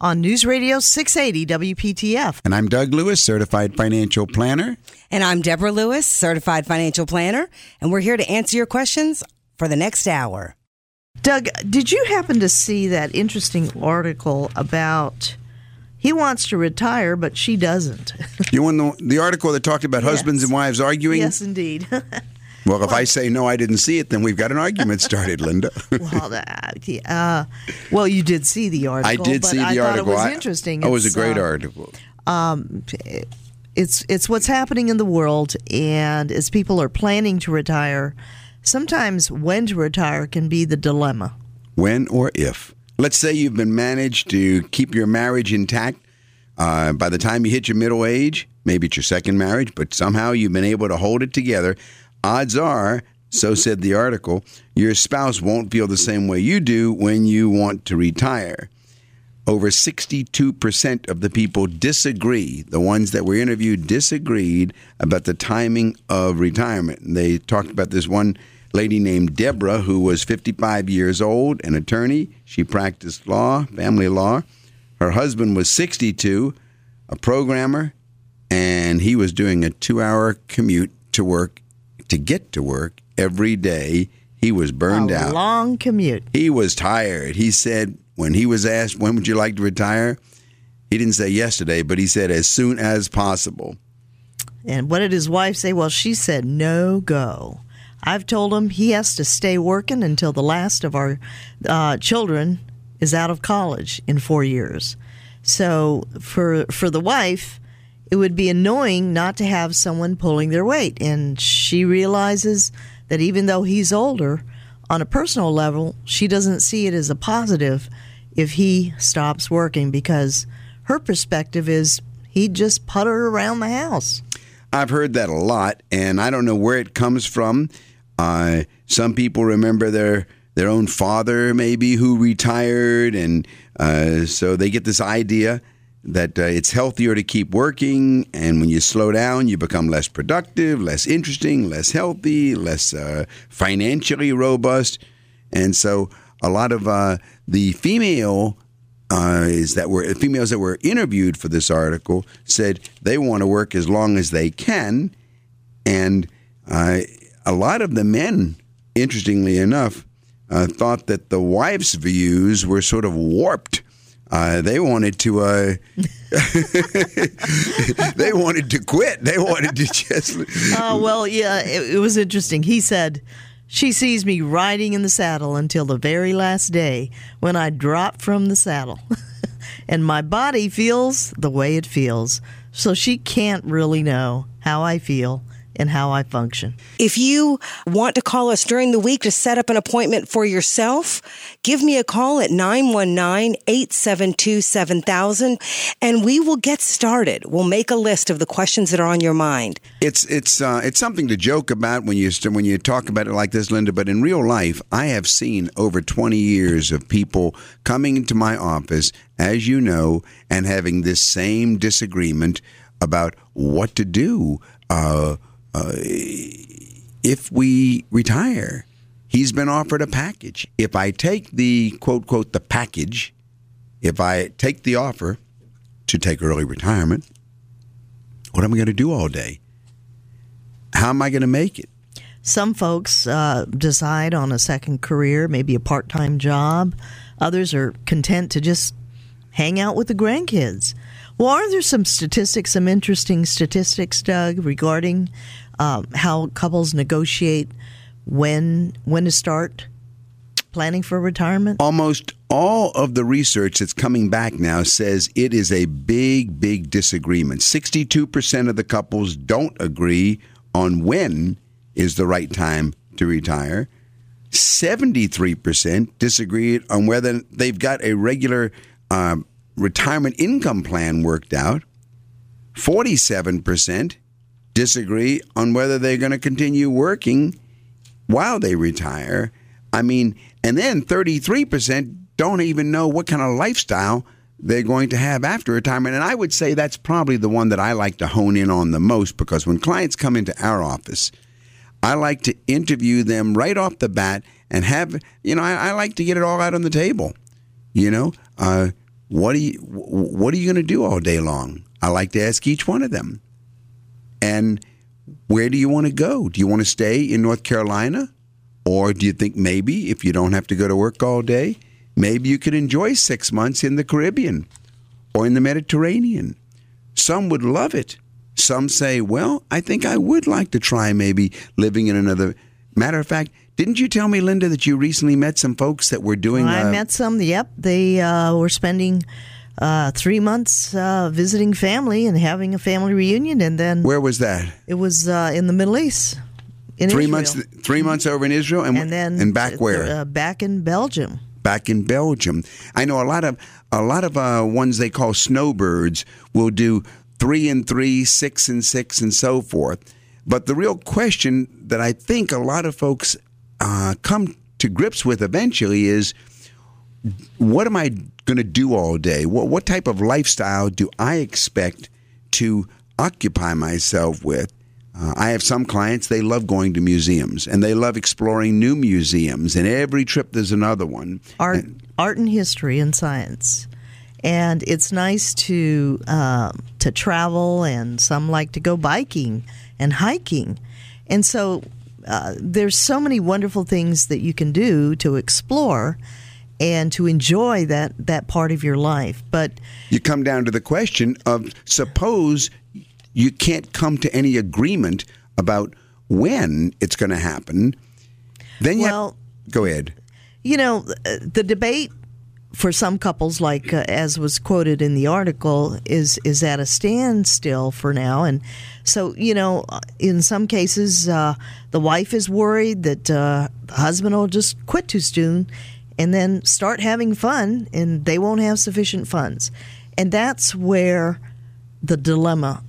on News Radio 680 WPTF. And I'm Doug Lewis, certified financial planner. And I'm Deborah Lewis, certified financial planner, and we're here to answer your questions for the next hour. Doug, did you happen to see that interesting article about he wants to retire, but she doesn't? you want the, the article that talked about yes. husbands and wives arguing? Yes, indeed. Well, if I say no, I didn't see it, then we've got an argument started, Linda. well, uh, well, you did see the article. I did see the I article. it was interesting. Oh, it was a great uh, article. Um, it's it's what's happening in the world, and as people are planning to retire, sometimes when to retire can be the dilemma. When or if. Let's say you've been managed to keep your marriage intact. Uh, by the time you hit your middle age, maybe it's your second marriage, but somehow you've been able to hold it together odds are, so said the article, your spouse won't feel the same way you do when you want to retire. Over 62% of the people disagree. The ones that were interviewed disagreed about the timing of retirement. They talked about this one lady named Deborah who was 55 years old, an attorney. She practiced law, family law. Her husband was 62, a programmer, and he was doing a two hour commute to work to get to work every day. He was burned a out. Long commute. He was tired. He said when he was asked when would you like to retire, he didn't say yesterday, but he said as soon as possible. And what did his wife say? Well, she said no go. I've told him he has to stay working until the last of our uh, children is out of college in four years. So for for the wife, it would be annoying not to have someone pulling their weight. And she realizes that even though he's older, on a personal level, she doesn't see it as a positive if he stops working because her perspective is he'd just putter around the house. I've heard that a lot, and I don't know where it comes from. Uh, some people remember their their own father, maybe who retired, and uh, so they get this idea that uh, it's healthier to keep working, and when you slow down, you become less productive, less interesting, less healthy, less uh, financially robust, and so a lot of uh, the female uh, is that were females that were interviewed for this article said they want to work as long as they can, and uh, a lot of the men, interestingly enough, uh, thought that the wife's views were sort of warped uh, they wanted to. Uh, they wanted to quit. They wanted to just. Oh well, yeah. It, it, was interesting. He said, "She sees me riding in the saddle until the very last day when I drop from the saddle, and my body feels the way it feels. So she can't really know how I feel and how I function. If you want to call us during the week to set up an appointment for yourself, give me a call at 919-872-7000 and we will get started. We'll make a list of the questions that are on your mind. It's it's uh, it's something to joke about when you when you talk about it like this Linda, but in real life, I have seen over 20 years of people coming into my office as you know and having this same disagreement about what to do. Uh, uh, if we retire, he's been offered a package. If I take the quote, quote, the package, if I take the offer to take early retirement, what am I going to do all day? How am I going to make it? Some folks uh, decide on a second career, maybe a part time job. Others are content to just hang out with the grandkids. Well, are there some statistics, some interesting statistics, Doug, regarding um, how couples negotiate when when to start planning for retirement? Almost all of the research that's coming back now says it is a big, big disagreement. 62% of the couples don't agree on when is the right time to retire. 73% disagree on whether they've got a regular uh, retirement income plan worked out. 47% disagree on whether they're going to continue working while they retire. I mean, and then 33% don't even know what kind of lifestyle they're going to have after retirement. And I would say that's probably the one that I like to hone in on the most because when clients come into our office, I like to interview them right off the bat and have, you know, I, I like to get it all out on the table. You know, uh, what are you, what are you going to do all day long? I like to ask each one of them. And where do you want to go? Do you want to stay in North Carolina? Or do you think maybe if you don't have to go to work all day, maybe you could enjoy six months in the Caribbean or in the Mediterranean? Some would love it. Some say, well, I think I would like to try maybe living in another. Matter of fact, didn't you tell me, Linda, that you recently met some folks that were doing? I uh, met some. Yep, they uh, were spending uh, three months uh, visiting family and having a family reunion, and then Where was that? it was uh, in the Middle East. In Three Israel. months. Three months over in Israel, and, and then and back where? Uh, back in Belgium. back in Belgium. I know a lot of a lot of uh, ones they call snowbirds will do three and three, six and six, and so forth. But the real question that I think a lot of folks uh, come to grips with eventually is, what am I going to do all day? What what type of lifestyle do I expect to occupy myself with? Uh, I have some clients, they love going to museums and they love exploring new museums, and every trip there's another one. art, art and history and science. And it's nice to um, to travel, and some like to go biking and hiking, and so uh, there's so many wonderful things that you can do to explore and to enjoy that that part of your life. But You come down to the question of suppose you can't come to any agreement about when it's going to happen, then you have- go ahead. you know uh, the debate for some couples like uh, as was quoted in the article is is at a standstill for now and so you know in some cases uh, the wife is worried that uh, the husband will just quit too soon and then start having fun and they won't have sufficient funds and that's where the dilemma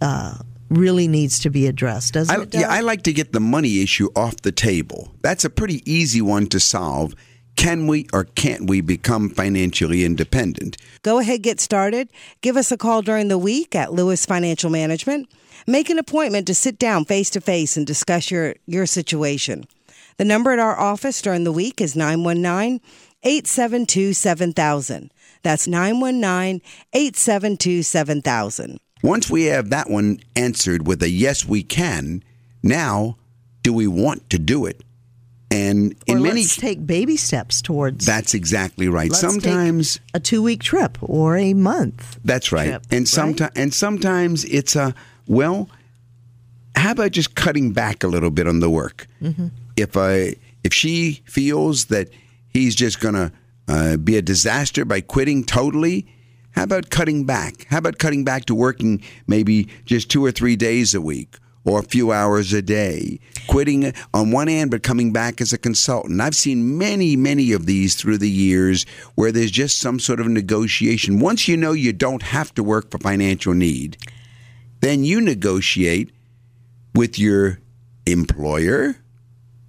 uh, really needs to be addressed doesn't I, it yeah, I like to get the money issue off the table. That's a pretty easy one to solve. Can we or can't we become financially independent? Go ahead, get started. Give us a call during the week at Lewis Financial Management. Make an appointment to sit down face to face and discuss your, your situation. The number at our office during the week is 919 872 7000. That's 919 872 7000. Once we have that one answered with a yes, we can, now do we want to do it? And or in many, let's take baby steps towards that's exactly right. Let's Sometimes a two week trip or a month. That's right. trip, and right? sometimes and sometimes it's a well, how about just cutting back a little bit on the work? Mm-hmm. If I if she feels that he's just going to uh, be a disaster by quitting totally, how about cutting back? How about cutting back to working maybe just two or three days a week or a few hours a day? Quitting on one end, but coming back as a consultant. I've seen many, many of these through the years where there's just some sort of negotiation. Once you know you don't have to work for financial need, then you negotiate with your employer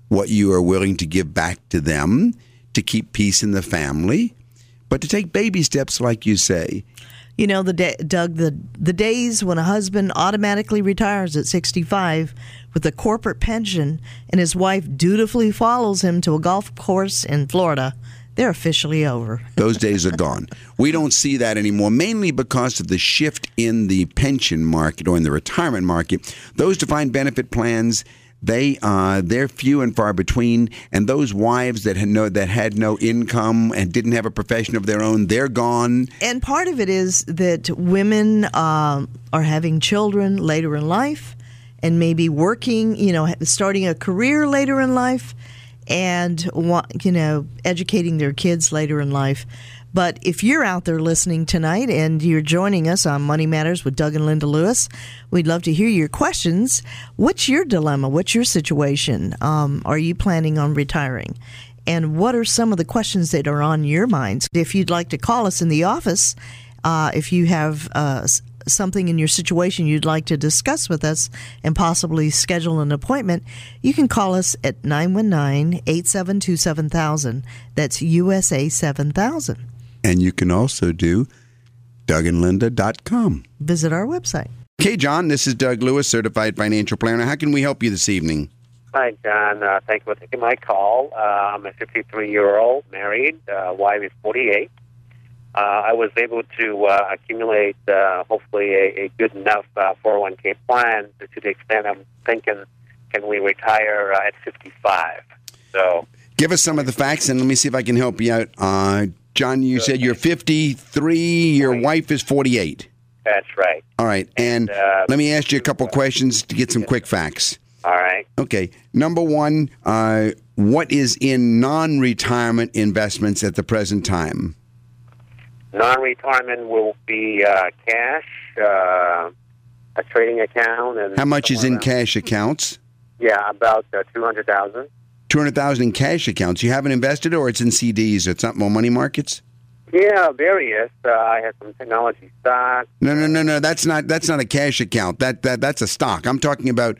what you are willing to give back to them to keep peace in the family, but to take baby steps, like you say. You know, the day, Doug, the the days when a husband automatically retires at 65 with a corporate pension and his wife dutifully follows him to a golf course in Florida, they're officially over. Those days are gone. We don't see that anymore, mainly because of the shift in the pension market or in the retirement market. Those defined benefit plans, they uh, they're few and far between. And those wives that had no that had no income and didn't have a profession of their own, they're gone. And part of it is that women um, are having children later in life and maybe working, you know, starting a career later in life and, you know, educating their kids later in life. But if you're out there listening tonight and you're joining us on Money Matters with Doug and Linda Lewis, we'd love to hear your questions. What's your dilemma? What's your situation? Um, are you planning on retiring? And what are some of the questions that are on your minds? If you'd like to call us in the office, uh, if you have uh, something in your situation you'd like to discuss with us and possibly schedule an appointment, you can call us at 919 872 7000. That's USA 7000. And you can also do DougandLinda.com. Visit our website. Okay, John, this is Doug Lewis, certified financial planner. How can we help you this evening? Hi, John. Uh, thank you for taking my call. Uh, I'm a 53 year old, married. Uh, wife is 48. Uh, I was able to uh, accumulate, uh, hopefully, a, a good enough uh, 401k plan to, to the extent I'm thinking, can we retire uh, at 55? So, give us some of the facts, and let me see if I can help you out. John, you said you're 53, your wife is 48. That's right. All right. And, uh, let me ask you a couple questions to get some quick facts. All right. Okay. Number one, uh, what is in non retirement investments at the present time? Non retirement will be uh, cash, uh, a trading account. and How much is in cash accounts? Yeah, about uh, two hundred thousand in cash accounts. You haven't invested, or it's in CDs, or it's not more money markets. Yeah, various. Uh, I have some technology stocks. No, no, no, no. That's not that's not a cash account. That that that's a stock. I'm talking about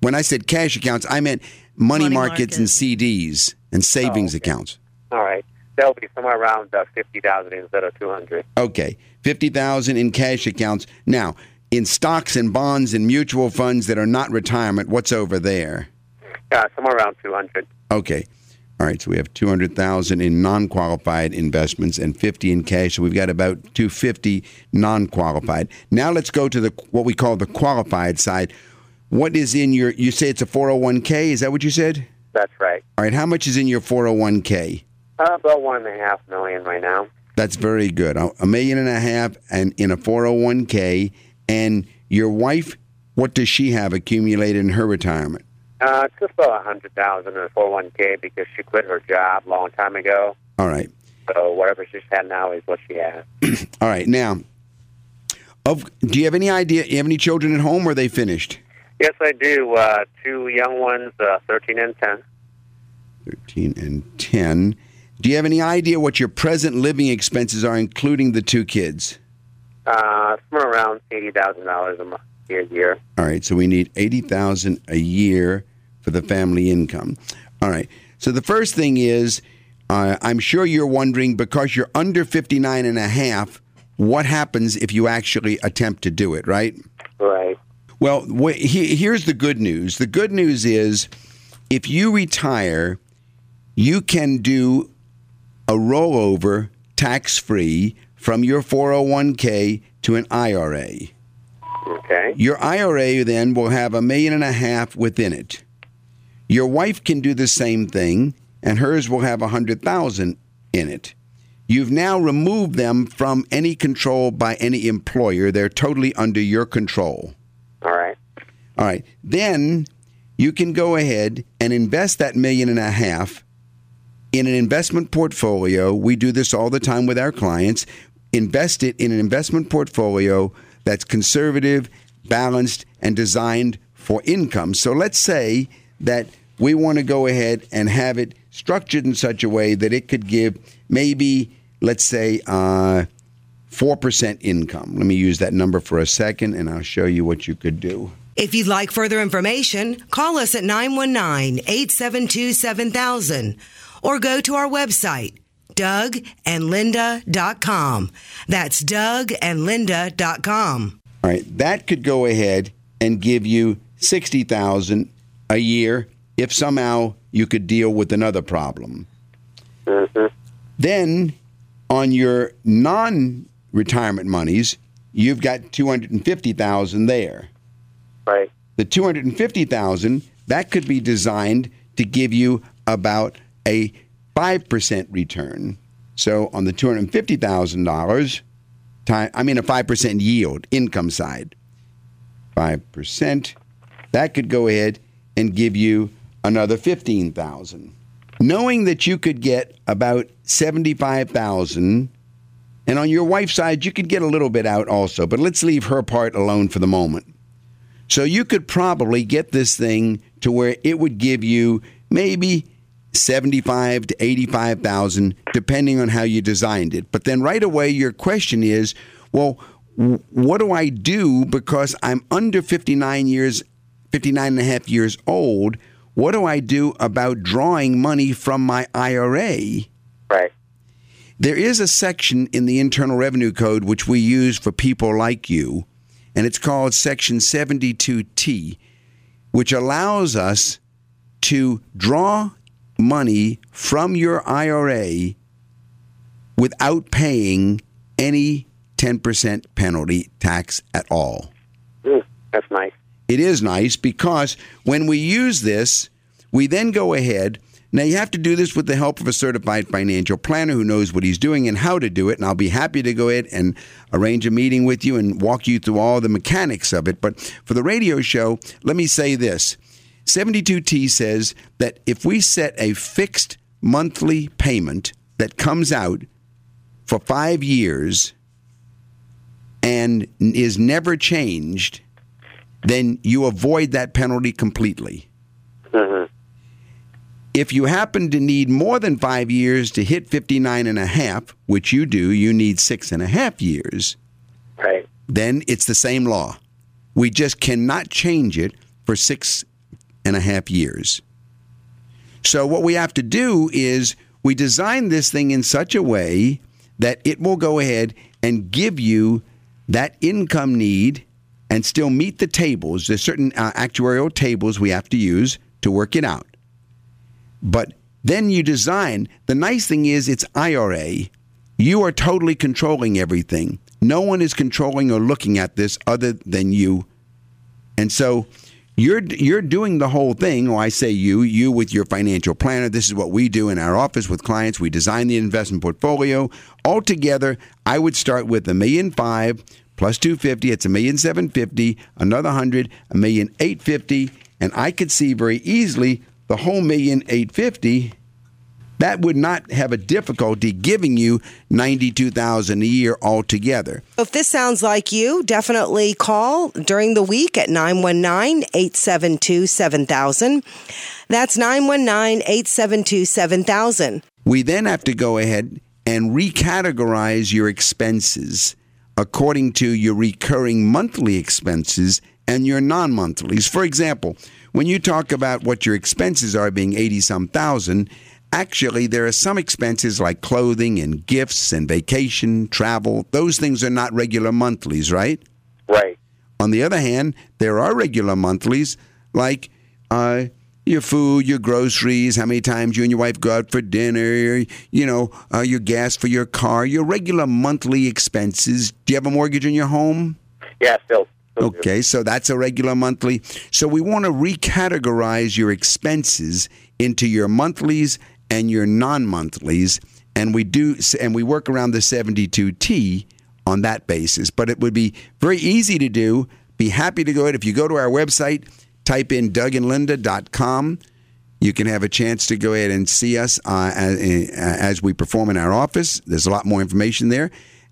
when I said cash accounts, I meant money, money markets market. and CDs and savings oh, okay. accounts. All right, that'll be somewhere around uh, fifty thousand instead of two hundred. Okay, fifty thousand in cash accounts. Now, in stocks and bonds and mutual funds that are not retirement, what's over there? Yeah, somewhere around 200. Okay. All right, so we have 200,000 in non-qualified investments and 50 in cash. So we've got about 250 non-qualified. Now let's go to the what we call the qualified side. What is in your you say it's a 401k, is that what you said? That's right. All right, how much is in your 401k? Uh, about one and a half million right now. That's very good. A million and a half and in a 401k and your wife, what does she have accumulated in her retirement? Uh, just about a hundred thousand in a four one k because she quit her job a long time ago. All right. So whatever she's had now is what she has. All right. Now, of do you have any idea? You have any children at home? Or are they finished? Yes, I do. Uh, two young ones, uh, thirteen and ten. Thirteen and ten. Do you have any idea what your present living expenses are, including the two kids? Uh, somewhere around eighty thousand dollars a month a year. All right, so we need eighty thousand a year for the family income. All right. So the first thing is, uh, I'm sure you're wondering because you're under 59 and a half, what happens if you actually attempt to do it, right? Right. Well, wh- he- here's the good news. The good news is if you retire, you can do a rollover tax free from your 401k to an IRA. Okay. Your IRA then will have a million and a half within it. Your wife can do the same thing, and hers will have a hundred thousand in it. You've now removed them from any control by any employer. They're totally under your control. All right. All right. Then you can go ahead and invest that million and a half in an investment portfolio. We do this all the time with our clients. Invest it in an investment portfolio that's conservative, balanced, and designed for income. So let's say that we want to go ahead and have it structured in such a way that it could give maybe, let's say, uh, 4% income. Let me use that number for a second and I'll show you what you could do. If you'd like further information, call us at 919 872 7000 or go to our website, dougandlinda.com. That's dougandlinda.com. All right, that could go ahead and give you 60,000 a year if somehow you could deal with another problem. Mm-hmm. Then on your non-retirement monies, you've got 250,000 there. Right. The 250,000 that could be designed to give you about a 5% return. So on the $250,000, time, I mean a 5% yield, income side, 5%, that could go ahead and give you another 15,000. Knowing that you could get about 75,000 and on your wife's side you could get a little bit out also, but let's leave her part alone for the moment. So you could probably get this thing to where it would give you maybe 75 to 85,000 depending on how you designed it. But then right away your question is, well, what do I do because I'm under 59 years 59 and a half years old? What do I do about drawing money from my IRA? Right. There is a section in the Internal Revenue Code which we use for people like you, and it's called Section 72T, which allows us to draw money from your IRA without paying any 10% penalty tax at all. Mm, that's nice. It is nice because when we use this, we then go ahead. Now, you have to do this with the help of a certified financial planner who knows what he's doing and how to do it. And I'll be happy to go ahead and arrange a meeting with you and walk you through all the mechanics of it. But for the radio show, let me say this 72T says that if we set a fixed monthly payment that comes out for five years and is never changed, then you avoid that penalty completely. hmm If you happen to need more than five years to hit 59 and a half, which you do, you need six and a half years, Right. then it's the same law. We just cannot change it for six and a half years. So, what we have to do is we design this thing in such a way that it will go ahead and give you that income need and still meet the tables. There's certain uh, actuarial tables we have to use to work it out. But then you design, the nice thing is it's IRA. You are totally controlling everything. No one is controlling or looking at this other than you. And so you're you're doing the whole thing, or I say you, you with your financial planner. This is what we do in our office with clients. We design the investment portfolio. Altogether, I would start with a million five plus two fifty. It's a million seven fifty, another hundred, a million eight fifty, and I could see very easily the whole million eight fifty that would not have a difficulty giving you 92,000 a year altogether. If this sounds like you, definitely call during the week at 919-872-7000. That's 919-872-7000. We then have to go ahead and recategorize your expenses according to your recurring monthly expenses and your non-monthlies. For example, when you talk about what your expenses are being 80 some thousand, Actually, there are some expenses like clothing and gifts and vacation, travel. Those things are not regular monthlies, right? Right. On the other hand, there are regular monthlies like uh, your food, your groceries, how many times you and your wife go out for dinner, you know, uh, your gas for your car, your regular monthly expenses. Do you have a mortgage in your home? Yeah, still. still do. Okay, so that's a regular monthly. So we want to recategorize your expenses into your monthlies and your non-monthlies, and we do and we work around the 72T on that basis. But it would be very easy to do. Be happy to go ahead if you go to our website, type in dougandlinda.com. You can have a chance to go ahead and see us uh, as, as we perform in our office. There's a lot more information there.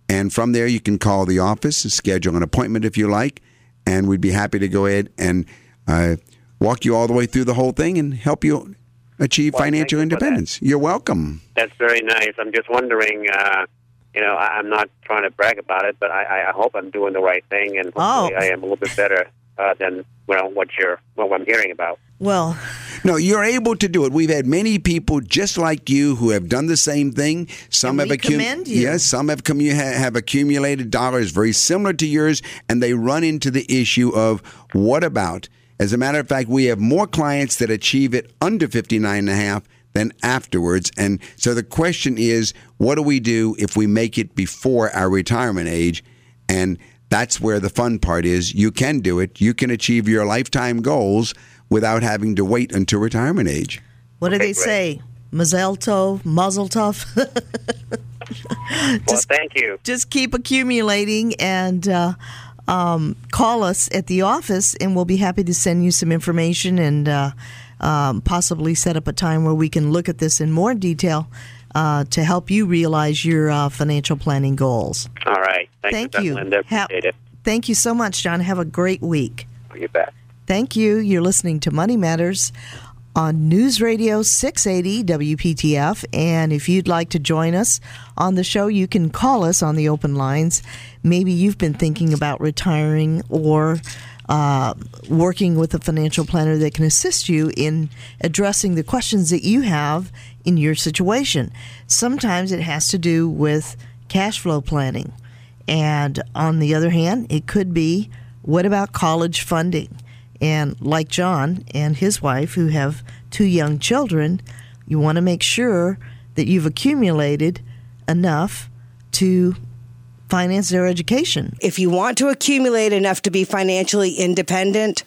And from there, you can call the office, schedule an appointment if you like, and we'd be happy to go ahead and uh, walk you all the way through the whole thing and help you achieve Well, financial you independence. You're welcome. That's very nice. I'm just wondering. Uh, you know, I, I'm not trying to brag about it, but I, I hope I'm doing the right thing, and hopefully Oh. I am a little bit better uh, than well, what you're what I'm hearing about. Well, No, you're able to do it. We've had many people just like you who have done the same thing. Some have we commend you. Yes, some have commu- have accumulated dollars very similar to yours, and they run into the issue of what about? As a matter of fact, we have more clients that achieve it under 59 and a half than afterwards. And so the question is, what do we do if we make it before our retirement age? And that's where the fun part is. You can do it. You can achieve your lifetime goals without having to wait until retirement age. What do they great. say? Mazel tov, muzzle tough. Well, thank you. Just keep accumulating and uh, um, call us at the office, and we'll be happy to send you some information and uh, um, possibly set up a time where we can look at this in more detail uh, to help you realize your uh, financial planning goals. All right. Thank, Thank you. Linda. Ha- Appreciate it. Thank you so much, John. Have a great week. You bet. Thank you. You're listening to Money Matters on News Radio 680 WPTF. And if you'd like to join us on the show, you can call us on the open lines. Maybe you've been thinking about retiring or uh, working with a financial planner that can assist you in addressing the questions that you have in your situation. Sometimes it has to do with cash flow planning. And on the other hand, it could be what about college funding? And like John and his wife, who have two young children, you want to make sure that you've accumulated enough to finance their education. If you want to accumulate enough to be financially independent,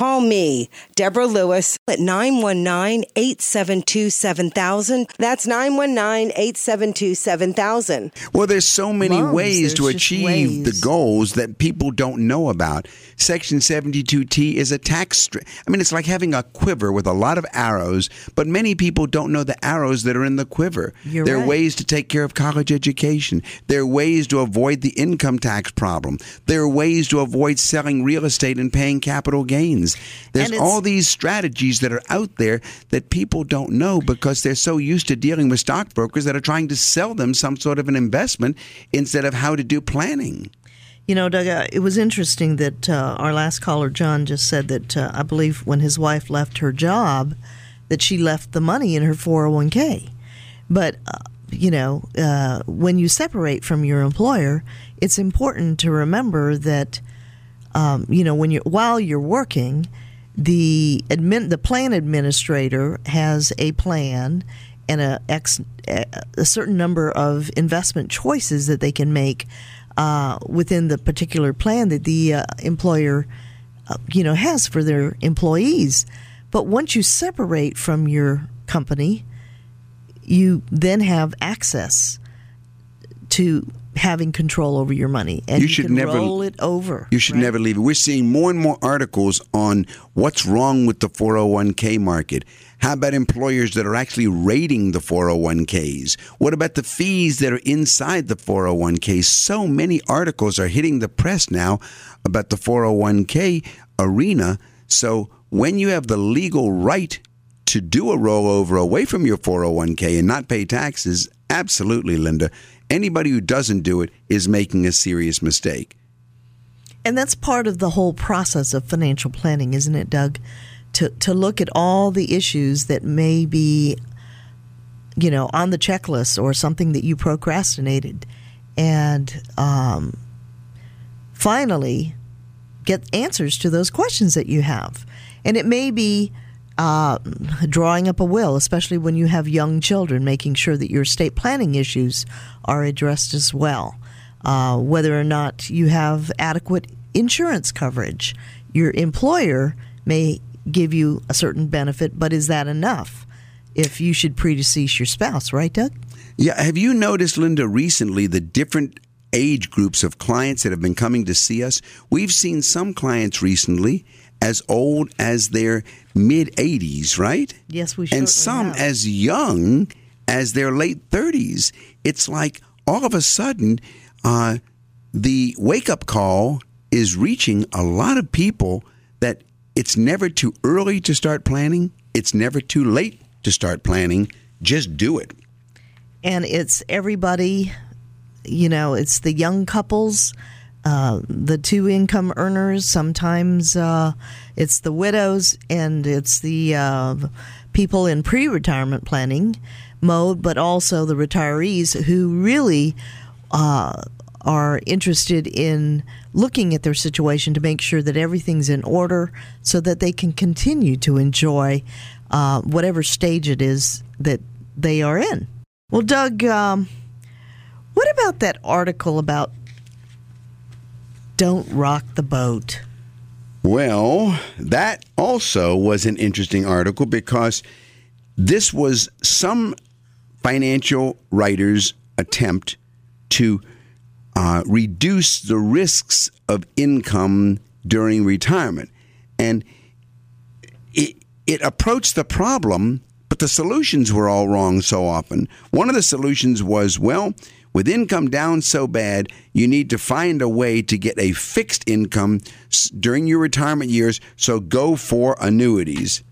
call me, Deborah Lewis, at 919 872 7000. That's 919 872 7000. Well, there's so many Loans, ways to there's just achieve the goals that people don't know about. Section 72T is a tax. Str- I mean, it's like having a quiver with a lot of arrows, but many people don't know the arrows that are in the quiver. You're there are right. ways to take care of college education. There are ways to avoid the income tax problem. There are ways to avoid selling real estate and paying capital gains. There's all these strategies that are out there that people don't know because they're so used to dealing with stockbrokers that are trying to sell them some sort of an investment instead of how to do planning. You know, Doug, uh, it was interesting that uh, our last caller, John, just said that uh, I believe when his wife left her job, that she left the money in her 401k. But, uh, you know, uh, when you separate from your employer, it's important to remember that, um, you know, when you while you're working, the admin, the plan administrator has a plan and a x a certain number of investment choices that they can make uh, within the particular plan that the uh, employer uh, you know has for their employees. But once you separate from your company, you then have access to having control over your money, and You you, should never- roll it over. You should right? never leave it. We're seeing more and more articles on what's wrong with the 401k market. How about employers that are actually rating the 401ks? What about the fees that are inside the 401k? So many articles are hitting the press now about the 401k arena. So when you have the legal right to do a rollover away from your 401k and not pay taxes, absolutely, Linda. Anybody who doesn't do it is making a serious mistake. And that's part of the whole process of financial planning, isn't it, Doug? To to look at all the issues that may be, you know, on the checklist or something that you procrastinated, and um, finally get answers to those questions that you have. And it may be uh, drawing up a will, especially when you have young children, making sure that your estate planning issues are addressed as well. Uh, whether or not you have adequate insurance coverage, your employer may give you a certain benefit, but is that enough? If you should predecease your spouse, right, Doug? Yeah, have you noticed, Linda, recently the different age groups of clients that have been coming to see us? We've seen some clients recently as old as their mid 80s, right? Yes, we should. And some have. as young as their late 30s. It's like all of a sudden, uh, the wake up call is reaching a lot of people that it's never too early to start planning, it's never too late to start planning. Just do it. and it's everybody you know it's the young couples uh, the two income earners sometimes uh, it's the widows and it's the uh, people in pre-retirement planning mode but also the retirees who really uh, are interested in looking at their situation to make sure that everything's in order so that they can continue to enjoy uh, whatever stage it is that they are in. Well, Doug, um, what about that article about don't rock the boat? Well, that also was an interesting article because this was some financial writers' attempt to uh, reduce the risks of income during retirement. And it, it approached the problem, but the solutions were all wrong so often. One of the solutions was well, with income down so bad, you need to find a way to get a fixed income during your retirement years, so go for annuities.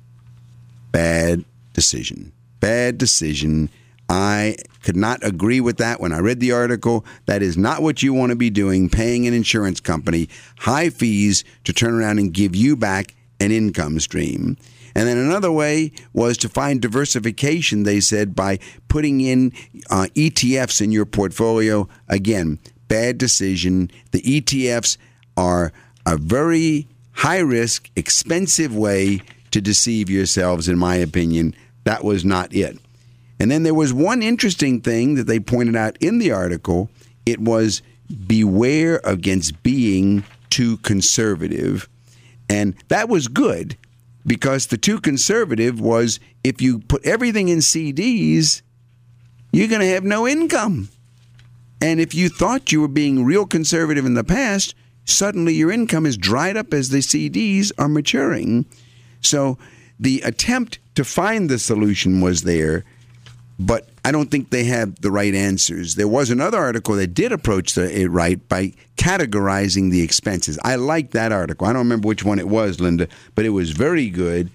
Bad decision. Bad decision. I could not agree with that when I read the article. That is not what you want to be doing, paying an insurance company high fees to turn around and give you back an income stream. And then another way was to find diversification, they said, by putting in uh, ETFs in your portfolio. Again, bad decision. The ETFs are a very high risk, expensive way to deceive yourselves, in my opinion. That was not it. And then there was one interesting thing that they pointed out in the article. It was beware against being too conservative. And that was good because the too conservative was if you put everything in CDs, you're going to have no income. And if you thought you were being real conservative in the past, suddenly your income is dried up as the CDs are maturing. So the attempt to find the solution was there, but I don't think they have the right answers. There was another article that did approach the, it right by categorizing the expenses. I like that article. I don't remember which one it was, Linda, but it was very good.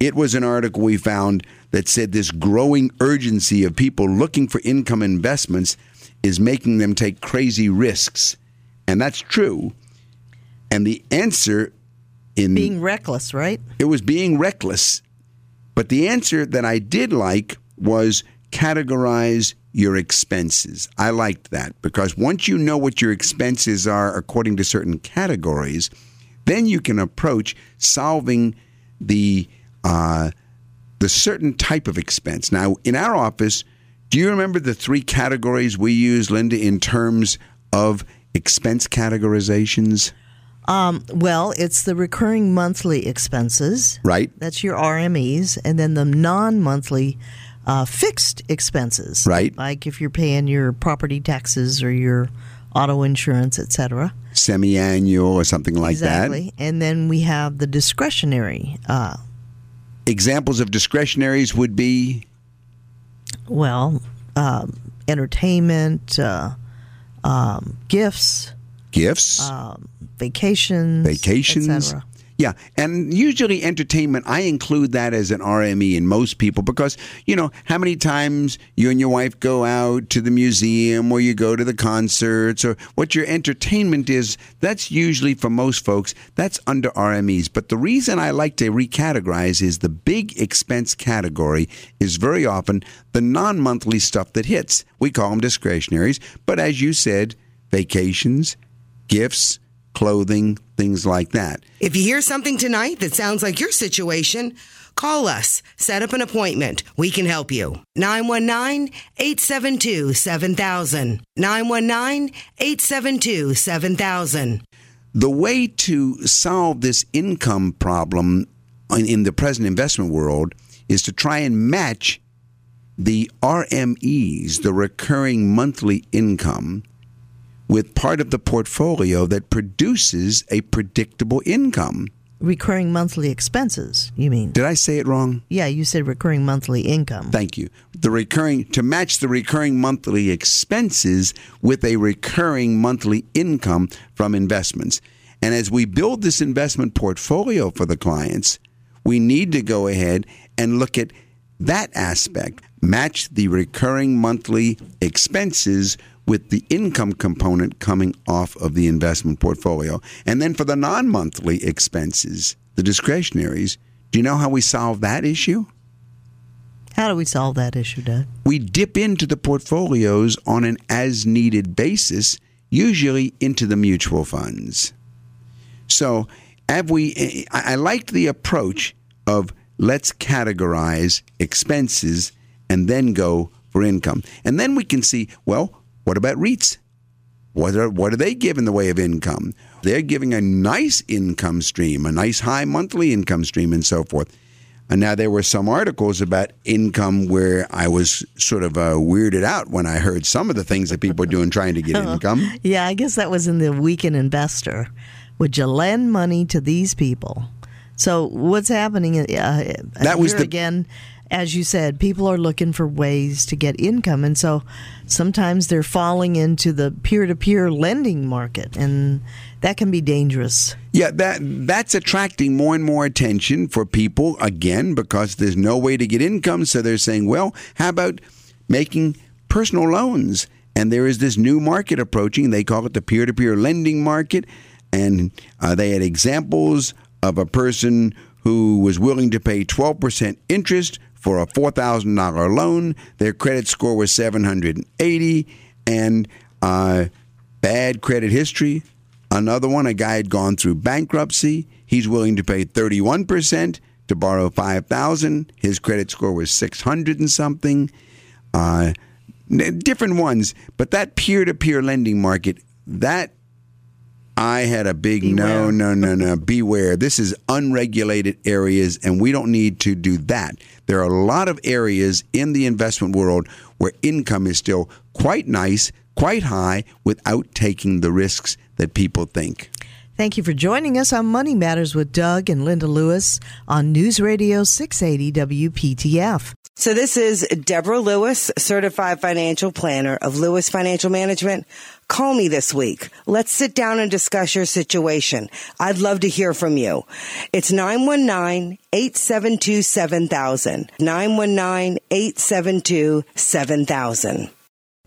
It was an article we found that said this growing urgency of people looking for income investments is making them take crazy risks. And that's true. And the answer in Being reckless, right? it was being reckless. But the answer that I did like was categorize your expenses. I liked that because once you know what your expenses are according to certain categories, then you can approach solving the uh, the certain type of expense. Now, in our office, do you remember the three categories we use, Linda, in terms of expense categorizations? Um, well, it's the recurring monthly expenses. Right. That's your RMEs, and then the non-monthly uh, fixed expenses. Right. Like if you're paying your property taxes or your auto insurance, etc. Semi-annual or something like that. exactly. And then we have the discretionary. Uh. Examples of discretionaries would be well, um, entertainment, uh, um, gifts, gifts, um, vacations, vacations. Yeah, and usually entertainment, I include that as an RME in most people because, you know, how many times you and your wife go out to the museum or you go to the concerts or what your entertainment is, that's usually for most folks, that's under RMEs. But the reason I like to recategorize is the big expense category is very often the non monthly stuff that hits. We call them discretionaries, but as you said, vacations, gifts, clothing, things like that. If you hear something tonight that sounds like your situation, call us. Set up an appointment. We can help you. 919 872 7000. 919 872 7000. The way to solve this income problem in, in the present investment world is to try and match the RMEs, the recurring monthly income, with part of the portfolio that produces a predictable income. Recurring monthly expenses, you mean? Did I say it wrong? Yeah, you said recurring monthly income. Thank you. The recurring to match the recurring monthly expenses with a recurring monthly income from investments. And as we build this investment portfolio for the clients, we need to go ahead and look at that aspect. Match the recurring monthly expenses with the income component coming off of the investment portfolio. And then for the non monthly expenses, the discretionaries, do you know how we solve that issue? How do we solve that issue, Doug? we dip into the portfolios on an as needed basis, usually into the mutual funds. So, have we? I I liked the approach of let's categorize expenses and then go for income, and then we can see well, what about REITs? What are, what are they giving the way of income? They're giving a nice income stream, a nice high monthly income stream, and so forth. And now there were some articles about income where I was sort of uh, weirded out when I heard some of the things that people are doing trying to get income. Yeah, I guess that was in the Weekend Investor. Would you lend money to these people? So what's happening? Uh, That was the- again, as you said, people are looking for ways to get income, and so sometimes they're falling into the peer-to-peer lending market, and that can be dangerous. Yeah, that that's attracting more and more attention for people again because there's no way to get income. So they're saying, well, how about making personal loans? And there is this new market approaching. They call it the peer-to-peer lending market, and uh, they had examples of a person who was willing to pay 12% interest for a $4,000 loan. Their credit score was 780, and uh, bad credit history. Another one, a guy had gone through bankruptcy. He's willing to pay 31% to borrow 5000 His credit score was 600 and something. Uh, different ones. But that peer to peer lending market, that I had a big no, no, no, no. Beware. This is unregulated areas, and we don't need to do that. There are a lot of areas in the investment world where income is still quite nice, quite high, without taking the risks that people think. Thank you for joining us on Money Matters with Doug and Linda Lewis on News Radio 680 WPTF. So this is Deborah Lewis, certified financial planner of Lewis Financial Management. Call me this week. Let's sit down and discuss your situation. I'd love to hear from you. It's 919-872-7000. 919-872-7000.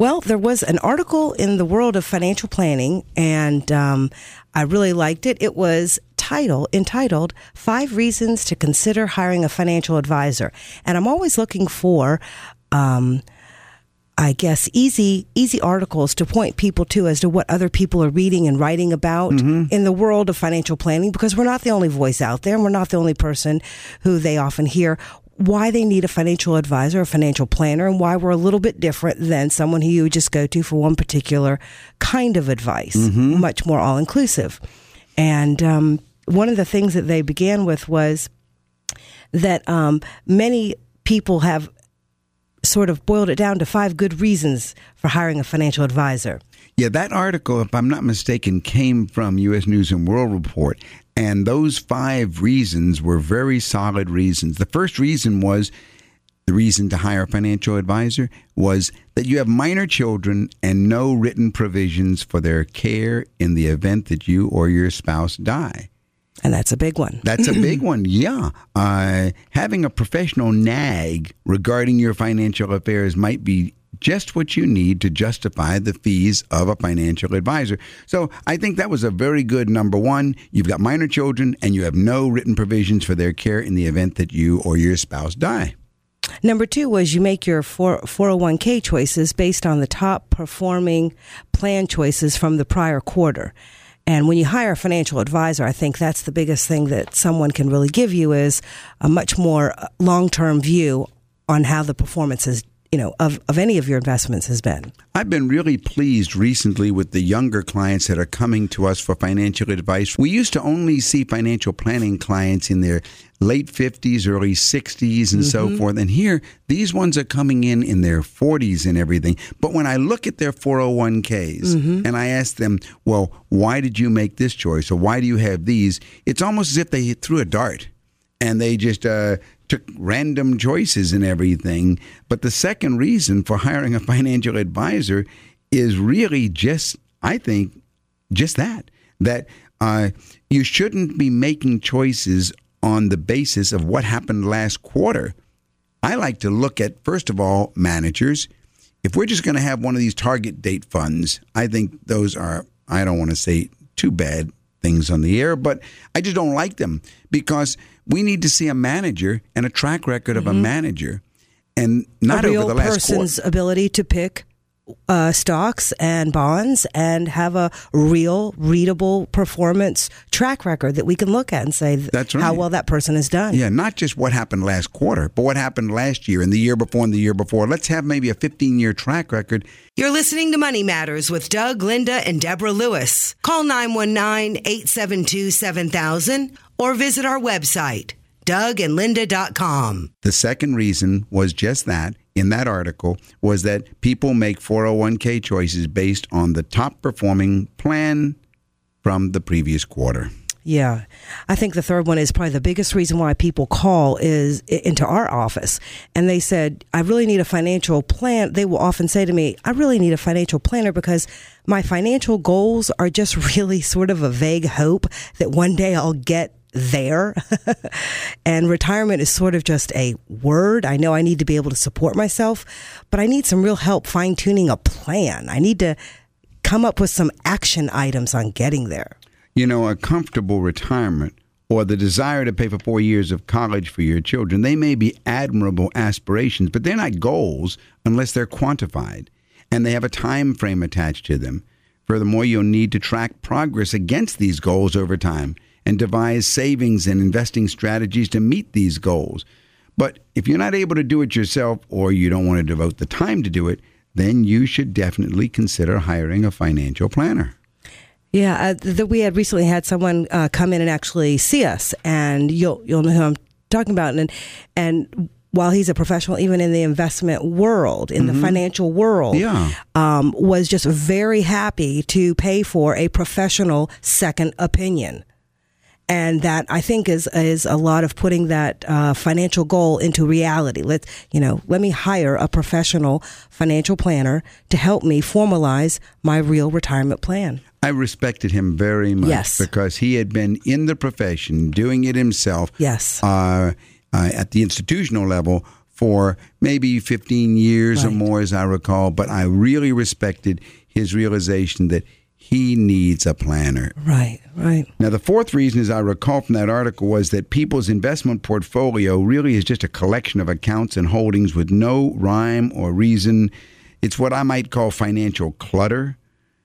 Well, there was an article in the world of financial planning, and um, I really liked it. It was title entitled Five Reasons to Consider Hiring a Financial Advisor. And I'm always looking for um, I guess easy easy articles to point people to as to what other people are reading and writing about in the world of financial planning because we're not the only voice out there and we're not the only person who they often hear why they need a financial advisor, a financial planner, and why we're a little bit different than someone who you would just go to for one particular kind of advice, much more all inclusive. And um, one of the things that they began with was that um, many people have sort of boiled it down to five good reasons for hiring a financial advisor. Yeah, that article, if I'm not mistaken, came from U.S. News and World Report. And those five reasons were very solid reasons. The first reason was the reason to hire a financial advisor was that you have minor children and no written provisions for their care in the event that you or your spouse die. And that's a big one. That's a big one. Yeah. Uh, having a professional nag regarding your financial affairs might be just what you need to justify the fees of a financial advisor. So I think that was a very good number one. You've got minor children and you have no written provisions for their care in the event that you or your spouse die. Number two was you make your 401k choices based on the top performing plan choices from the prior quarter. And when you hire a financial advisor, I think that's the biggest thing that someone can really give you is a much more long term view on how the performance is, you know, of, of any of your investments has been. I've been really pleased recently with the younger clients that are coming to us for financial advice. We used to only see financial planning clients in their late 50s, early 60s, and so forth. And here, these ones are coming in in their 40s and everything. But when I look at their 401ks and I ask them, well, why did you make this choice or why do you have these? It's almost as if they threw a dart and they just uh, took random choices and everything. But the second reason for hiring a financial advisor is really just, I think, just that that uh, you shouldn't be making choices on the basis of what happened last quarter. I like to look at, first of all, managers. If we're just going to have one of these target date funds, I think those are, I don't want to say too bad things on the air, but I just don't like them because we need to see a manager and a track record of a manager and not a real over the last quarter. person's ability to pick uh, stocks and bonds and have a real, readable performance track record that we can look at and say That's how well that person has done. Yeah, not just what happened last quarter, but what happened last year and the year before and the year before. Let's have maybe a 15 year track record. You're listening to Money Matters with Doug, Linda, and Deborah Lewis. Call 919 872 7000 or visit our website, dougandlinda.com. The second reason was just that in that article was that people make 401k choices based on the top performing plan from the previous quarter. Yeah. I think the third one is probably the biggest reason why people call is into our office. And they said, I really need a financial plan. They will often say to me, I really need a financial planner because my financial goals are just really sort of a vague hope that one day I'll get there. and retirement is sort of just a word. I know I need to be able to support myself, but I need some real help fine tuning a plan. I need to come up with some action items on getting there. You know, a comfortable retirement or the desire to pay for four years of college for your children, they may be admirable aspirations, but they're not goals unless they're quantified and they have a time frame attached to them. Furthermore, you'll need to track progress against these goals over time and devise savings and investing strategies to meet these goals. But if you're not able to do it yourself or you don't want to devote the time to do it, then you should definitely consider hiring a financial planner. Yeah, uh, th- we had recently had someone uh, come in and actually see us, and you'll you'll know who I'm talking about. And and while he's a professional, even in the investment world, in the financial world, Yeah. um, was just very happy to pay for a professional second opinion. And that I think is is a lot of putting that uh, financial goal into reality. Let you know, let me hire a professional financial planner to help me formalize my real retirement plan. I respected him very much Yes. because he had been in the profession, doing it himself. Yes. Uh, uh, at the institutional level for maybe 15 years or more, as I recall. But I really respected his realization that he needs a planner. Right, right. Fourth reason, as I recall from that article, was that people's investment portfolio really is just a collection of accounts and holdings with no rhyme or reason. It's what I might call financial clutter.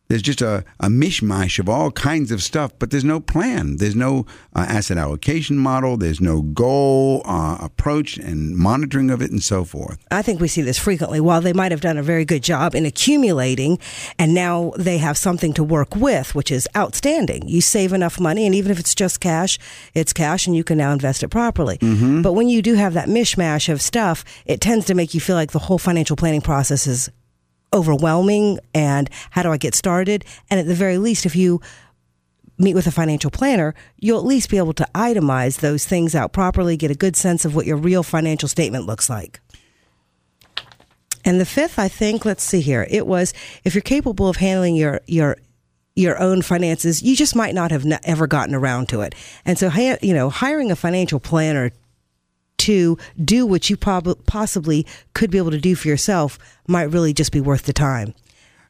There's just a, a mishmash of all kinds of stuff, but there's no plan. There's no uh, asset allocation model. There's no goal, uh, approach, and monitoring of it, and so forth. I think we see this frequently. While they might have done a very good job in accumulating, and now they have something to work with, which is outstanding. You save enough money, and even if it's just cash, it's cash, and you can now invest it properly. But when you do have that mishmash of stuff, it tends to make you feel like the whole financial planning process is overwhelming. And how do I get started? And at the very least, if you meet with a financial planner, you'll at least be able to itemize those things out properly, get a good sense of what your real financial statement looks like. And the fifth, I think, let's see here. It was if you're capable of handling your your your own finances, you just might not have ne- ever gotten around to it. And so, you know, hiring a financial planner to do what you prob- possibly could be able to do for yourself might really just be worth the time.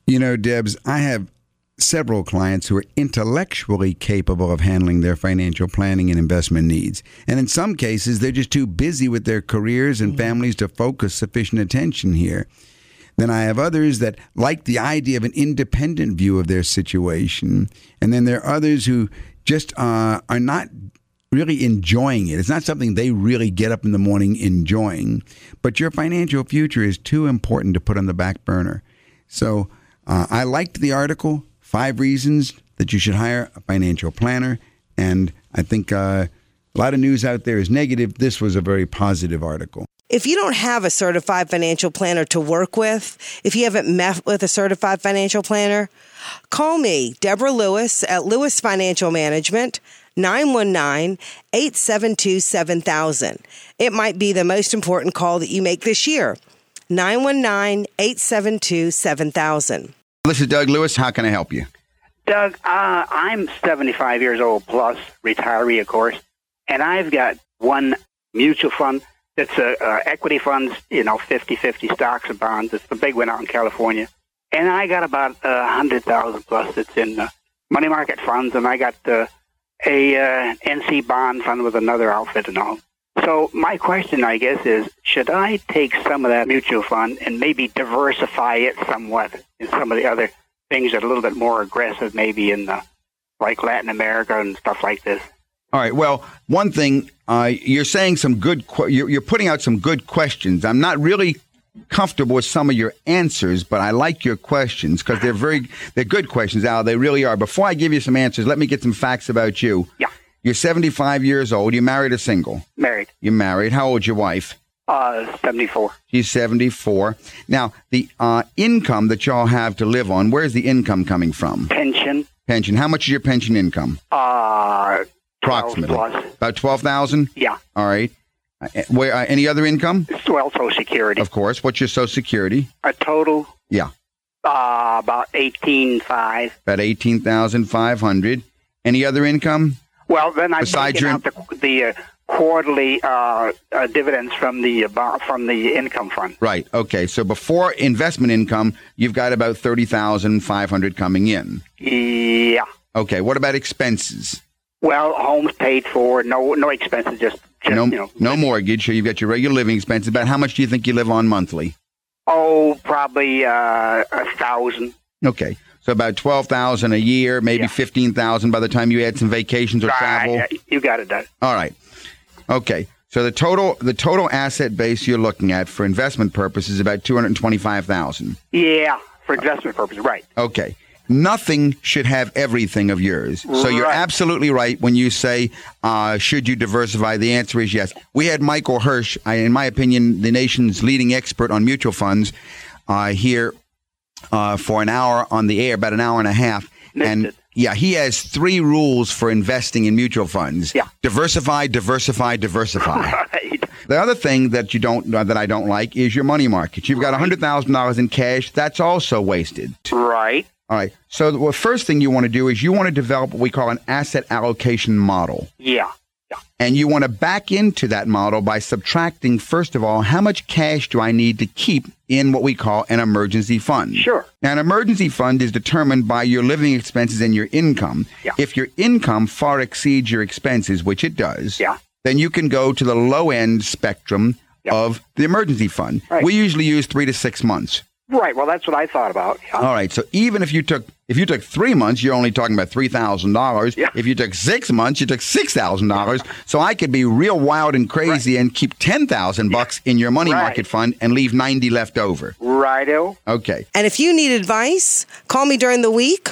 You know, Debs, I have several clients who are intellectually capable of handling their financial planning and investment needs. And in some cases, they're just too busy with their careers and families to focus sufficient attention here. Then I have others that like the idea of an independent view of their situation. And then there are others who just uh, are not really enjoying it. It's not something they really get up in the morning enjoying. But your financial future is too important to put on the back burner. So uh, I liked the article, Five Reasons That You Should Hire a Financial Planner. And I think uh, a lot of news out there is negative. This was a very positive article. If you don't have a certified financial planner to work with, if you haven't met with a certified financial planner, call me, Deborah Lewis at Lewis Financial Management, 919 872 7000. It might be the most important call that you make this year. 919 872 7000. This is Doug Lewis. How can I help you? Doug, uh, I'm 75 years old plus, retiree, of course, and I've got one mutual fund that's a, uh equity funds, you know, 50-50 stocks and bonds. It's the big one out in California. And I got about uh, 100000 plus that's in uh, money market funds, and I got uh, a uh, NC bond fund with another outfit and all. So my question, I guess, is should I take some of that mutual fund and maybe diversify it somewhat in some of the other things that are a little bit more aggressive, maybe in the, like Latin America and stuff like this. All right. Well, one thing uh, you're saying some good. Qu- you're, you're putting out some good questions. I'm not really comfortable with some of your answers, but I like your questions because they're very they're good questions, Al. They really are. Before I give you some answers, let me get some facts about you. Yeah. You're 75 years old. You married or single? Married, You're married. How old's your wife? uh, 74. She's 74. Now, the uh, income that y'all have to live on, where's the income coming from? Pension, Pension. How much is your pension income? uh, 12 Approximately. plus. About 12,000? Yeah. All right. Uh, where, uh, any other income? Well, Social Security. Of course. What's your Social Security? A total, Yeah. uh, about 18.5. About 18,500. Any other income? Well, then I'm Besides taking your- out the, the uh, quarterly uh, uh, dividends from the uh, from the income fund. Right. Okay. So before investment income, you've got about 30,500 coming in. Yeah. Okay. What about expenses? Well, home's paid for. No, no expenses. Just, just no, you know. no mortgage. So you've got your regular living expenses. About how much do you think you live on monthly? Oh, probably uh, a thousand. Okay. So about 12,000 a year, maybe Yeah. 15,000 by the time you add some vacations or travel. You got it done. All right. Okay. So the total the total asset base you're looking at for investment purposes is about 225,000. Yeah, for investment purposes, right? Okay. Nothing should have everything of yours. So you're absolutely right when you say, uh, should you diversify? The answer is yes. We had Michael Hirsch, I, in my opinion, the nation's leading expert on mutual funds, uh, here uh, for an hour on the air, about an hour and a half. Missed and it. yeah, he has three rules for investing in mutual funds. Yeah. Diversify, diversify, diversify. Right. The other thing that you don't uh, that I don't like is your money market. You've got hundred thousand dollars in cash. That's also wasted. Right. All right. So the well, first thing you want to do is you want to develop what we call an asset allocation model. Yeah. Yeah. And you want to back into that model by subtracting, first of all, how much cash do I need to keep in what we call an emergency fund? Sure. Now, an emergency fund is determined by your living expenses and your income. Yeah. If your income far exceeds your expenses, which it does, Yeah. then you can go to the low end spectrum Yeah. of the emergency fund. Right. We usually use three to six months. Right. Well, that's what I thought about. Yeah. All right. So even if you took if you took three months, you're only talking about three thousand dollars. Yeah. If you took six months, you took six thousand dollars. So I could be real wild and crazy and keep ten thousand bucks in your money Right. market fund and leave ninety left over. Righto. Okay. And if you need advice, call me during the week.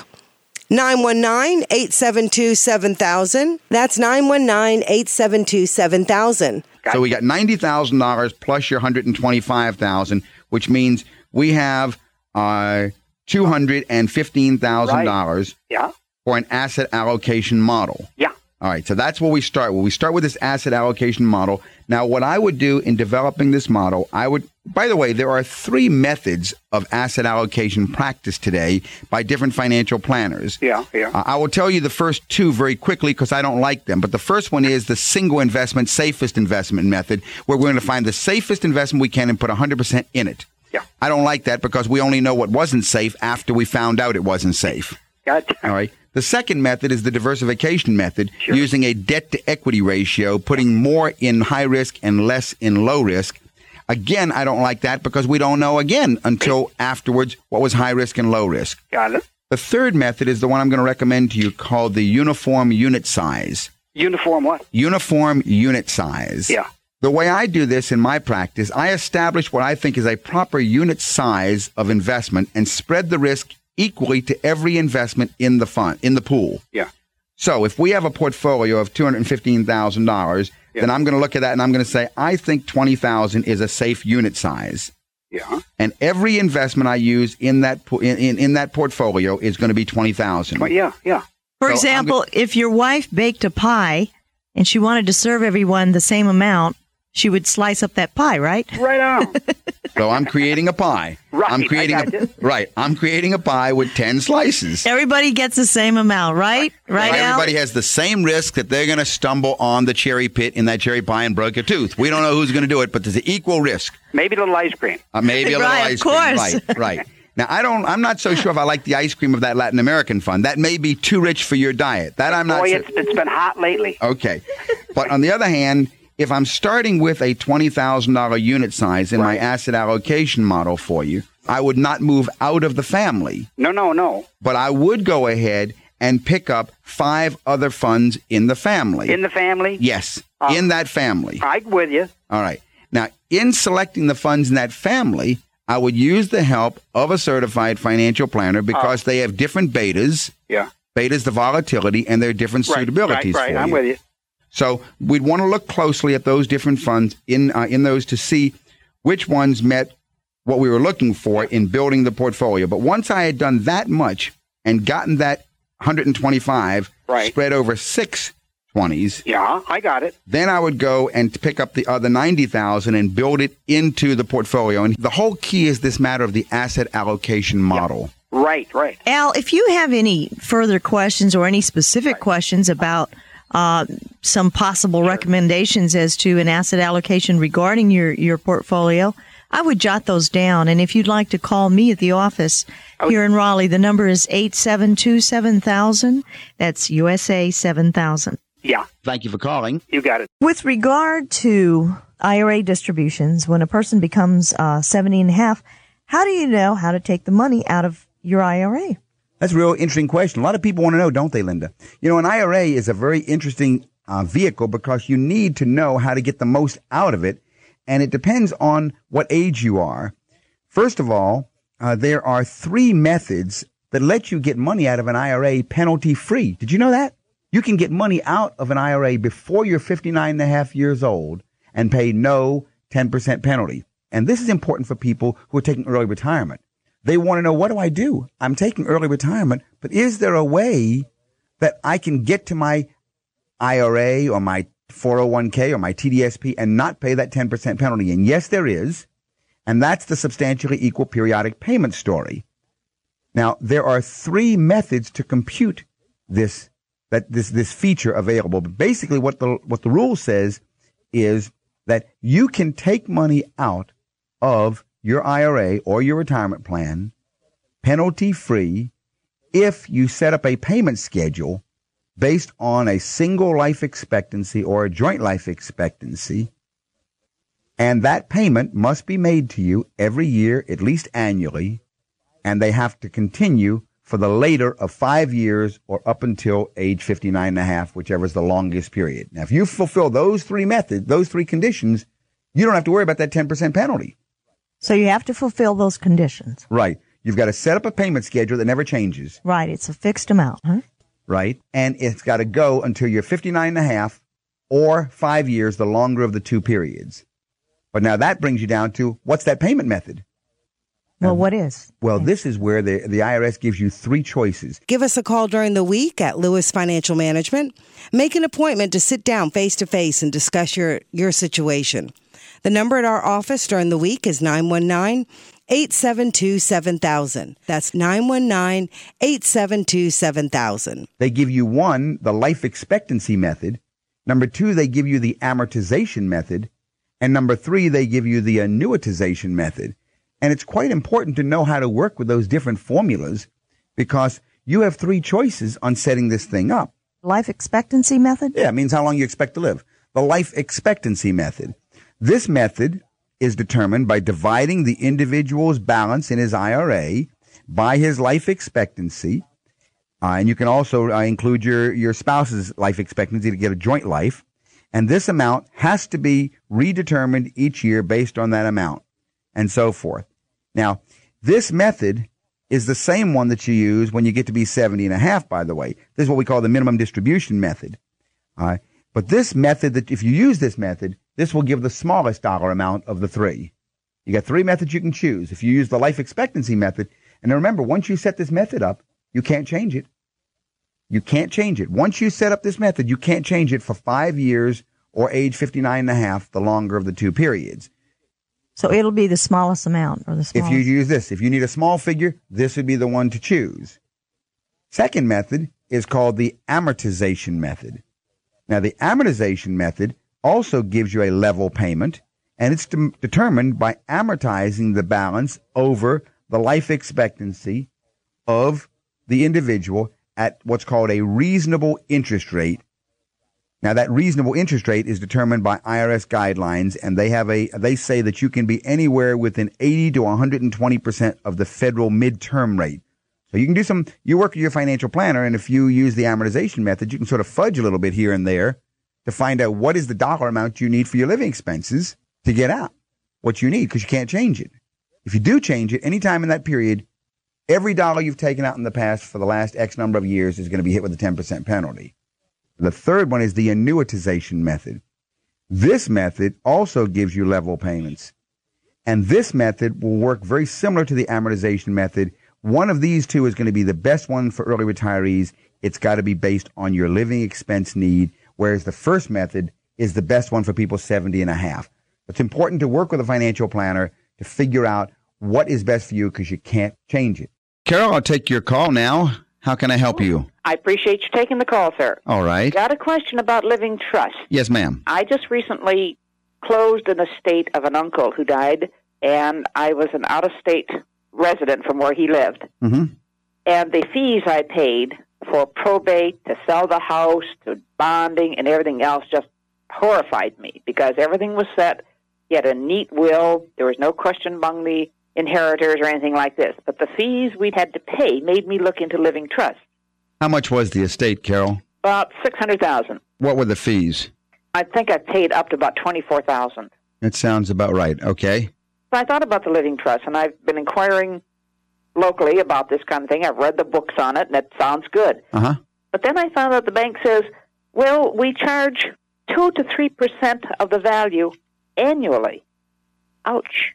919 872 7000. That's 919 872 7000. So we got ninety thousand dollars plus your hundred and twenty-five thousand, which means we have uh, two hundred and fifteen thousand dollars Yeah. for an asset allocation model. Yeah. All right, so that's where we start. Well, we start with this asset allocation model. Now, what I would do in developing this model, I would, by the way, there are three methods of asset allocation practice today by different financial planners. Yeah. Yeah. Uh, I will tell you the first two very quickly because I don't like them. But the first one is the single investment, safest investment method, where we're going to find the safest investment we can and put 100% in it. Yeah. I don't like that because we only know what wasn't safe after we found out it wasn't safe. Gotcha. All right. The second method is the diversification method, using a debt to equity ratio, putting more in high risk and less in low risk. Again, I don't like that because we don't know again until afterwards what was high risk and low risk. Got it. The third method is the one I'm going to recommend to you called the uniform unit size. Uniform what? Uniform unit size. Yeah. The way I do this in my practice, I establish what I think is a proper unit size of investment and spread the risk equally to every investment in the fund, in the pool. Yeah. So if we have a portfolio of two hundred fifteen thousand dollars, then I'm going to look at that and I'm going to say I think twenty thousand is a safe unit size, Yeah. and every investment I use in that po- in, in, in that portfolio is going to be twenty thousand. Well, yeah. Yeah. For So I'm example, if your wife baked a pie and she wanted to serve everyone the same amount, she would slice up that pie, right? Right on. So I'm creating a pie. Right, I'm I creating got a you. right. I'm creating a pie with ten slices. Everybody gets the same amount, right? Right, Al? Everybody has the same risk that they're going to stumble on the cherry pit in that cherry pie and break a tooth. We don't know who's going to do it, but there's an equal risk. Maybe a little ice cream. Uh, maybe a little Right, of ice cream. course. Right, right. Now I don't. I'm not so sure if I like the ice cream of that Latin American fund. That may be too rich for your diet. That I'm not. Boy, sure. it's, it's been hot lately. Okay. But on the other hand, if I'm starting with a $20,000 unit size in my asset allocation model for you, I would not move out of the family, No, no, no. but I would go ahead and pick up five other funds in the family. In the family? yes, Uh, in that family. I'm with you. All right. Now, in selecting the funds in that family, I would use the help of a certified financial planner because they have different betas. Yeah. Beta's the volatility, and there are different Right, suitabilities right, right. for I'm you. with you. So we'd want to look closely at those different funds in uh, in those to see which ones met what we were looking for in building the portfolio. But once I had done that much and gotten that 125 Right. spread over six 20s, Yeah, I got it. then I would go and pick up the other 90,000 and build it into the portfolio. And the whole key is this matter of the asset allocation model. Right, right. Al, if you have any further questions or any specific questions about uh, some possible recommendations as to an asset allocation regarding your, your portfolio, I would jot those down. And if you'd like to call me at the office here in Raleigh, the number is 872 7000. That's USA 7000. Yeah, Thank you for calling. you got it. With regard to IRA distributions, when a person becomes uh, 70 and a half, how do you know how to take the money out of your IRA? That's a real interesting question. A lot of people want to know, don't they, Linda? You know, an IRA is a very interesting uh, vehicle because you need to know how to get the most out of it. And it depends on what age you are. First of all, uh, there are three methods that let you get money out of an IRA penalty free. Did you know that? You can get money out of an IRA before you're 59 and a half years old and pay no 10% penalty. And this is important for people who are taking early retirement. They want to know, what do I do? I'm taking early retirement, but is there a way that I can get to my IRA or my 401k or my TDSP and not pay that 10% penalty? And yes, there is. And that's the substantially equal periodic payment story. Now, there are three methods to compute this, that this, this feature available. But basically what the, what the rule says is that you can take money out of your IRA or your retirement plan penalty free if you set up a payment schedule based on a single life expectancy or a joint life expectancy. And that payment must be made to you every year, at least annually, and they have to continue for the later of five years or up until age 59 and a half, whichever is the longest period. Now, if you fulfill those three methods, those three conditions, you don't have to worry about that 10% penalty. So you have to fulfill those conditions. Right. You've got to set up a payment schedule that never changes. Right. It's a fixed amount, huh? Right. And it's got to go until you're 59 and a half or five years, the longer of the two periods. But now that brings you down to what's that payment method? Well, what is? Well, this is where the, the IRS gives you three choices. Give us a call during the week at Lewis Financial Management. Make an appointment to sit down face to face and discuss your, your situation. The number at our office during the week is 919 872 7000. That's 919 872 7000. They give you one, the life expectancy method. Number two, they give you the amortization method. And number three, they give you the annuitization method. And it's quite important to know how to work with those different formulas because you have three choices on setting this thing up. Life expectancy method? Yeah, it means how long you expect to live. The life expectancy method. This method is determined by dividing the individual's balance in his IRA by his life expectancy. Uh, and you can also uh, include your, your spouse's life expectancy to get a joint life. And this amount has to be redetermined each year based on that amount and so forth. Now, this method is the same one that you use when you get to be 70 and a half, by the way. This is what we call the minimum distribution method. Right. But this method that if you use this method, this will give the smallest dollar amount of the three. You got three methods you can choose. If you use the life expectancy method, and remember, once you set this method up, you can't change it. You can't change it. Once you set up this method, you can't change it for five years or age 59 and a half, the longer of the two periods. So it'll be the smallest amount or the If you use this, if you need a small figure, this would be the one to choose. Second method is called the amortization method. Now, the amortization method also gives you a level payment, and it's de- determined by amortizing the balance over the life expectancy of the individual at what's called a reasonable interest rate. Now that reasonable interest rate is determined by IRS guidelines and they have a they say that you can be anywhere within 80 to 120% of the federal midterm rate. So you can do some you work with your financial planner and if you use the amortization method you can sort of fudge a little bit here and there to find out what is the dollar amount you need for your living expenses to get out what you need because you can't change it. If you do change it anytime in that period, every dollar you've taken out in the past for the last X number of years is going to be hit with a 10% penalty. The third one is the annuitization method. This method also gives you level payments. And this method will work very similar to the amortization method. One of these two is going to be the best one for early retirees. It's got to be based on your living expense need, whereas the first method is the best one for people 70 and a half. It's important to work with a financial planner to figure out what is best for you because you can't change it. Carol, I'll take your call now. How can I help you? I appreciate you taking the call, sir. All right. Got a question about living trust. Yes, ma'am. I just recently closed an estate of an uncle who died, and I was an out of state resident from where he lived. Mm-hmm. And the fees I paid for probate, to sell the house, to bonding, and everything else just horrified me because everything was set. He had a neat will. There was no question among the inheritors or anything like this. But the fees we had to pay made me look into living trust. How much was the estate, Carol? About six hundred thousand. What were the fees? I think I paid up to about twenty four thousand. That sounds about right. Okay. So I thought about the living trust, and I've been inquiring locally about this kind of thing. I've read the books on it, and it sounds good. Uh huh. But then I found out the bank says, well, we charge two to three percent of the value annually. Ouch!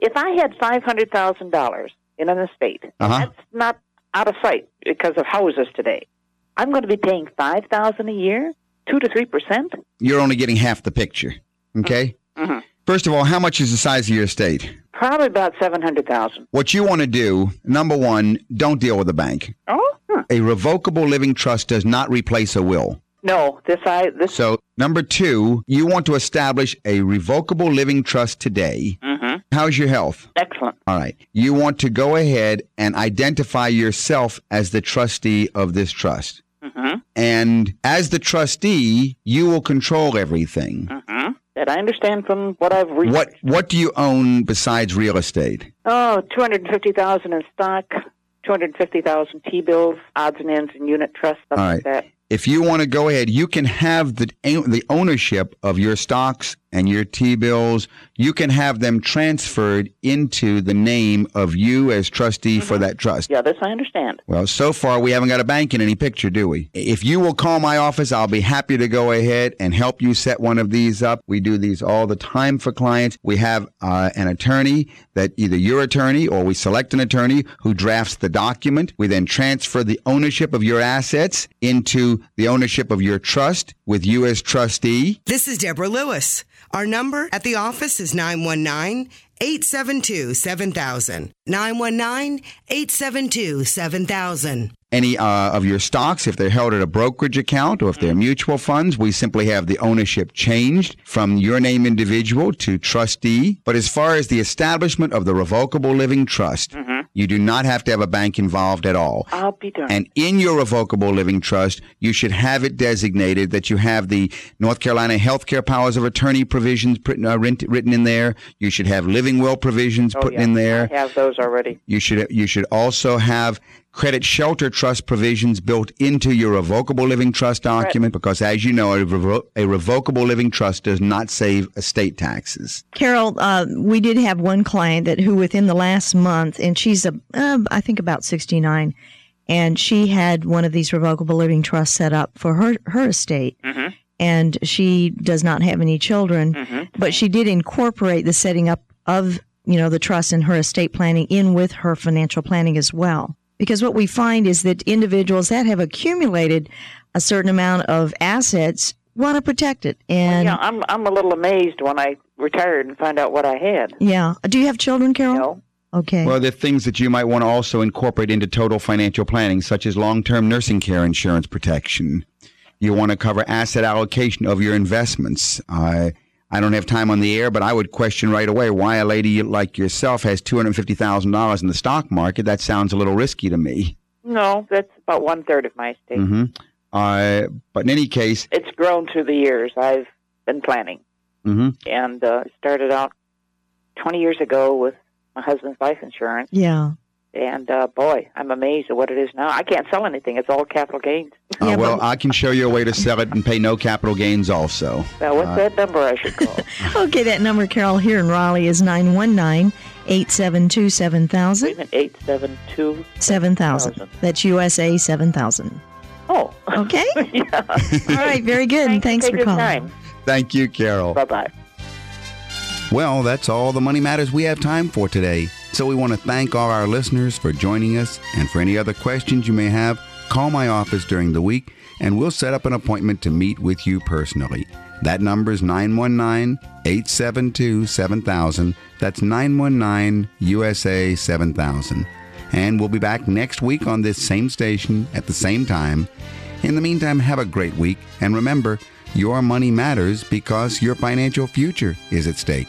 If I had five hundred thousand dollars in an estate, Uh-huh. that's not out of sight because of houses today. I'm going to be paying five thousand a year, two to three percent. You're only getting half the picture. Okay. Mm-hmm. First of all, how much is the size of your estate? Probably about seven hundred thousand. What you want to do, number one, don't deal with the bank. Oh, hmm. A revocable living trust does not replace a will. no! This I this. So, number two, you want to establish a revocable living trust today. hmm How's your health? Excellent. All right. You want to go ahead and identify yourself as the trustee of this trust. hmm And as the trustee, you will control everything. hmm That I understand from what I've read. What what do you own besides real estate? Oh, two hundred fifty thousand in stock, two hundred fifty thousand T bills, odds and ends, and unit trust, stuff All like that. If you want to go ahead, you can have the the ownership of your stocks and your T bills. You can have them transferred into the name of you as trustee for that trust. Yeah, this I understand. Well, so far we haven't got a bank in any picture, do we? If you will call my office, I'll be happy to go ahead and help you set one of these up. We do these all the time for clients. We have uh, an attorney that either your attorney or we select an attorney who drafts the document. We then transfer the ownership of your assets into the ownership of your trust with you as trustee. This is Deborah Lewis. Our number at the office is 919 872 7000. 919 872 7000. any uh, of your stocks, if they're held at a brokerage account or if they're mutual funds, we simply have the ownership changed from your name individual to trustee. But as far as the establishment of the revocable living trust, you do not have to have a bank involved at all. I'll be darned. And in your revocable living trust, you should have it designated that you have the North Carolina healthcare powers of attorney provisions uh, written written in there. You should have living will provisions oh, put yeah, in there. I have those already. You should you should also have credit shelter trust provisions built into your revocable living trust document because as you know a, revo- a revocable living trust does not save estate taxes. Carol, uh, we did have one client that who within the last month, and she's a, uh, I think about 69, and she had one of these revocable living trusts set up for her, her estate. And she does not have any children, but she did incorporate the setting up of, you know, the trust and her estate planning in with her financial planning as well. Because what we find is that individuals that have accumulated a certain amount of assets want to protect it. And yeah, I'm I'm a little amazed when I retired and find out what I had. yeah. Do you have children, Carol? No. Okay. Well, there are things that you might want to also incorporate into total financial planning, such as long-term nursing care insurance protection. You want to cover asset allocation of your investments. I I don't have time on the air, but I would question right away why a lady like yourself has two hundred fifty thousand dollars in the stock market. That sounds a little risky to me. No, that's about one third of my estate. hmm Uh, but in any case, It's grown through the years. I've been planning, mhm. and uh, started out 20 years ago with my husband's life insurance. Yeah. And uh, boy, I'm amazed at what it is now. I can't sell anything; it's all capital gains. Uh, well, I can show you a way to sell it and pay no capital gains also. Now, what's Uh, that number I should call? Okay, that number, Carol, here in Raleigh is 919 872 7000. 872 7000. That's USA 7000. Oh. Okay? yeah. All right, very good. and thanks for your calling. time. Thank you, Carol. Bye bye. Well, that's all the money matters we have time for today. So we want to thank all our listeners for joining us. And for any other questions you may have, call my office during the week and we'll set up an appointment to meet with you personally. That number is 919 872 7000. That's 919 USA 7000. And we'll be back next week on this same station at the same time. In the meantime, have a great week. And remember, your money matters because your financial future is at stake.